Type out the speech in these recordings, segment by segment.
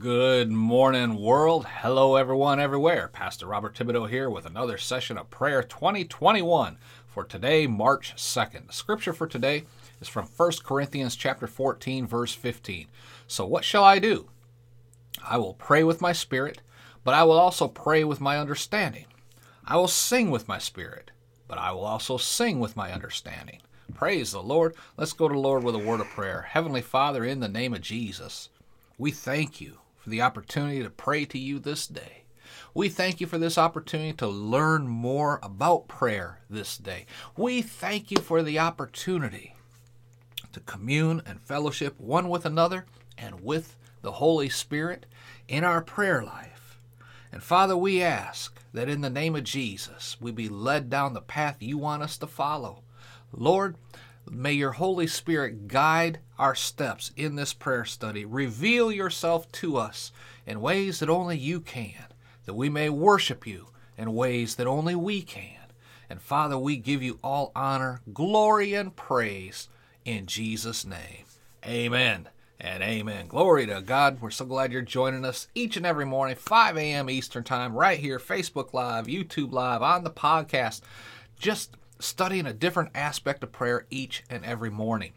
Good morning, world. Hello, everyone, everywhere. Pastor Robert Thibodeau here with another session of Prayer 2021 for today, March 2nd. The scripture for today is from 1 Corinthians chapter 14, verse 15. So, what shall I do? I will pray with my spirit, but I will also pray with my understanding. I will sing with my spirit, but I will also sing with my understanding. Praise the Lord. Let's go to Lord with a word of prayer. Heavenly Father, in the name of Jesus, we thank you for the opportunity to pray to you this day. We thank you for this opportunity to learn more about prayer this day. We thank you for the opportunity to commune and fellowship one with another and with the Holy Spirit in our prayer life. And Father, we ask that in the name of Jesus, we be led down the path you want us to follow. Lord, May your Holy Spirit guide our steps in this prayer study. Reveal yourself to us in ways that only you can, that we may worship you in ways that only we can. And Father, we give you all honor, glory, and praise in Jesus' name. Amen and amen. Glory to God. We're so glad you're joining us each and every morning, 5 a.m. Eastern Time, right here, Facebook Live, YouTube Live, on the podcast. Just studying a different aspect of prayer each and every morning.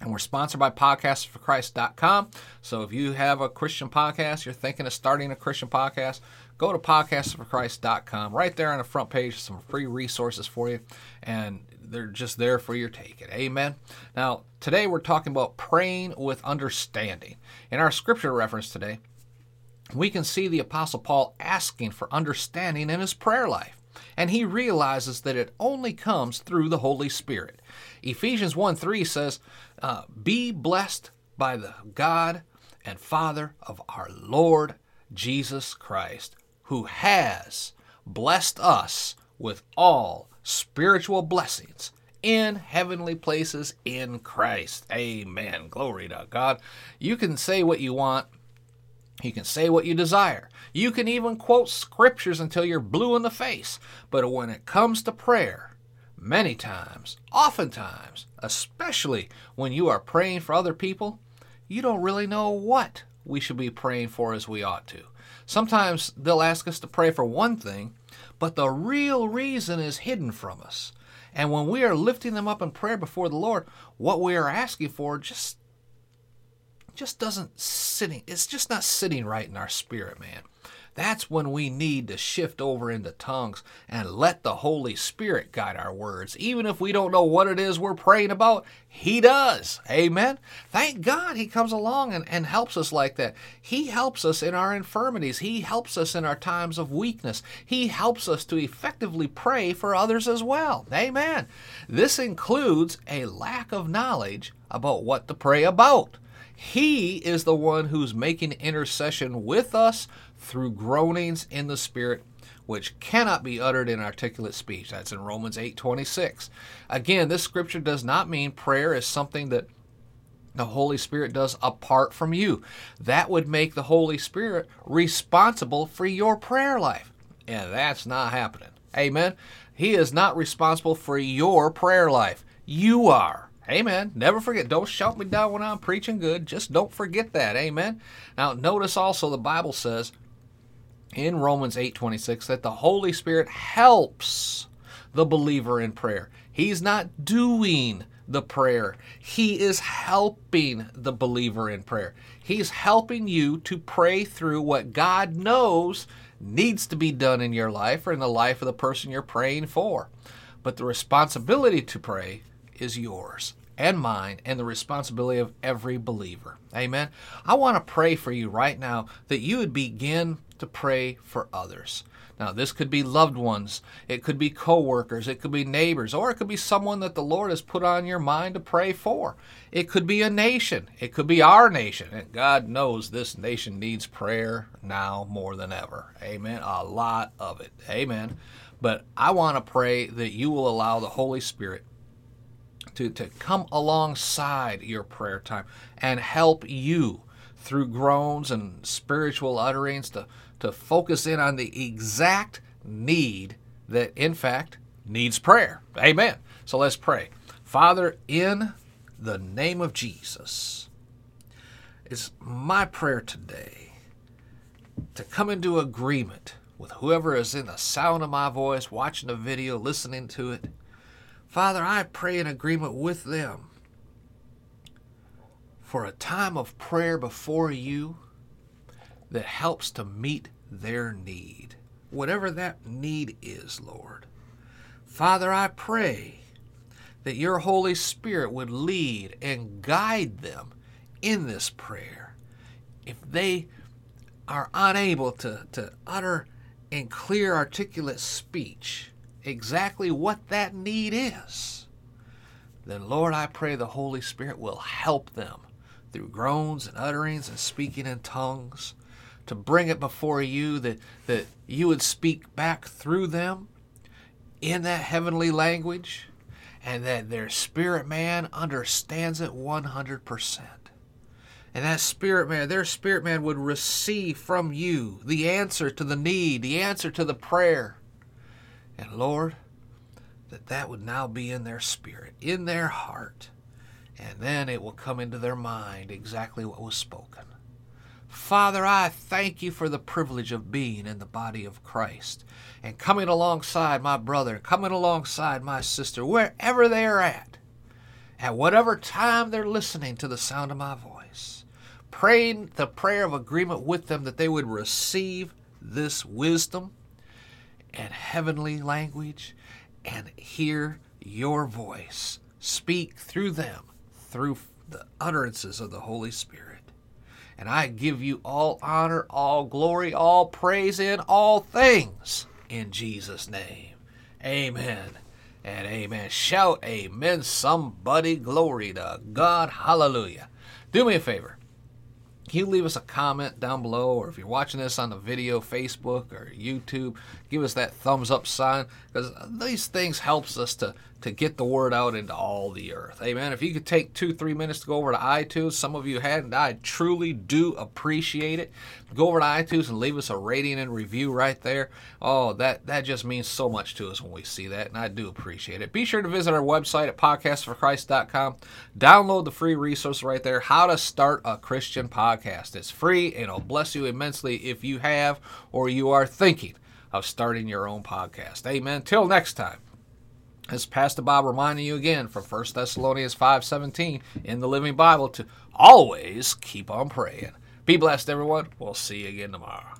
And we're sponsored by podcastforchrist.com. So if you have a Christian podcast, you're thinking of starting a Christian podcast, go to podcastforchrist.com. Right there on the front page, some free resources for you. And they're just there for your taking. Amen. Now, today we're talking about praying with understanding. In our scripture reference today, we can see the Apostle Paul asking for understanding in his prayer life and he realizes that it only comes through the Holy Spirit. Ephesians 1 3 says, uh, Be blessed by the God and Father of our Lord Jesus Christ, who has blessed us with all spiritual blessings in heavenly places in Christ. Amen. Glory to God. You can say what you want you can say what you desire. You can even quote scriptures until you're blue in the face. But when it comes to prayer, many times, oftentimes, especially when you are praying for other people, you don't really know what we should be praying for as we ought to. Sometimes they'll ask us to pray for one thing, but the real reason is hidden from us. And when we are lifting them up in prayer before the Lord, what we are asking for just just doesn't sitting it's just not sitting right in our spirit man that's when we need to shift over into tongues and let the Holy Spirit guide our words. Even if we don't know what it is we're praying about, He does. Amen. Thank God He comes along and, and helps us like that. He helps us in our infirmities, He helps us in our times of weakness. He helps us to effectively pray for others as well. Amen. This includes a lack of knowledge about what to pray about. He is the one who's making intercession with us through groanings in the Spirit which cannot be uttered in articulate speech. That's in Romans 8:26. Again, this scripture does not mean prayer is something that the Holy Spirit does apart from you. That would make the Holy Spirit responsible for your prayer life. And that's not happening. Amen. He is not responsible for your prayer life. You are. Amen. Never forget. Don't shout me down when I'm preaching good. Just don't forget that. Amen. Now, notice also the Bible says in Romans 8:26 that the Holy Spirit helps the believer in prayer. He's not doing the prayer. He is helping the believer in prayer. He's helping you to pray through what God knows needs to be done in your life or in the life of the person you're praying for. But the responsibility to pray is yours and mine and the responsibility of every believer. Amen. I want to pray for you right now that you would begin to pray for others. Now, this could be loved ones, it could be coworkers, it could be neighbors, or it could be someone that the Lord has put on your mind to pray for. It could be a nation, it could be our nation, and God knows this nation needs prayer now more than ever. Amen. A lot of it. Amen. But I want to pray that you will allow the Holy Spirit to, to come alongside your prayer time and help you through groans and spiritual utterings to, to focus in on the exact need that, in fact, needs prayer. Amen. So let's pray. Father, in the name of Jesus, it's my prayer today to come into agreement with whoever is in the sound of my voice, watching the video, listening to it. Father, I pray in agreement with them for a time of prayer before you that helps to meet their need, whatever that need is, Lord. Father, I pray that your Holy Spirit would lead and guide them in this prayer. If they are unable to, to utter in clear, articulate speech exactly what that need is, then Lord, I pray the Holy Spirit will help them through groans and utterings and speaking in tongues to bring it before you that, that you would speak back through them in that heavenly language and that their spirit man understands it 100%. And that spirit man, their spirit man would receive from you the answer to the need, the answer to the prayer. And Lord, that that would now be in their spirit, in their heart. And then it will come into their mind exactly what was spoken. Father, I thank you for the privilege of being in the body of Christ and coming alongside my brother, coming alongside my sister, wherever they are at, at whatever time they're listening to the sound of my voice, praying the prayer of agreement with them that they would receive this wisdom and heavenly language and hear your voice speak through them through the utterances of the Holy Spirit. And I give you all honor, all glory, all praise in all things in Jesus' name. Amen and amen. Shout amen, somebody. Glory to God. Hallelujah. Do me a favor. Can you leave us a comment down below, or if you're watching this on the video, Facebook or YouTube, give us that thumbs up sign because these things helps us to to get the word out into all the earth. Amen. If you could take two, three minutes to go over to iTunes, some of you hadn't, I truly do appreciate it. Go over to iTunes and leave us a rating and review right there. Oh, that, that just means so much to us when we see that, and I do appreciate it. Be sure to visit our website at podcastforchrist.com. Download the free resource right there, How to Start a Christian Podcast. It's free and it'll bless you immensely if you have or you are thinking of starting your own podcast. Amen. Till next time. As Pastor Bob reminding you again from 1 Thessalonians 5:17 in the Living Bible to always keep on praying. Be blessed, everyone. We'll see you again tomorrow.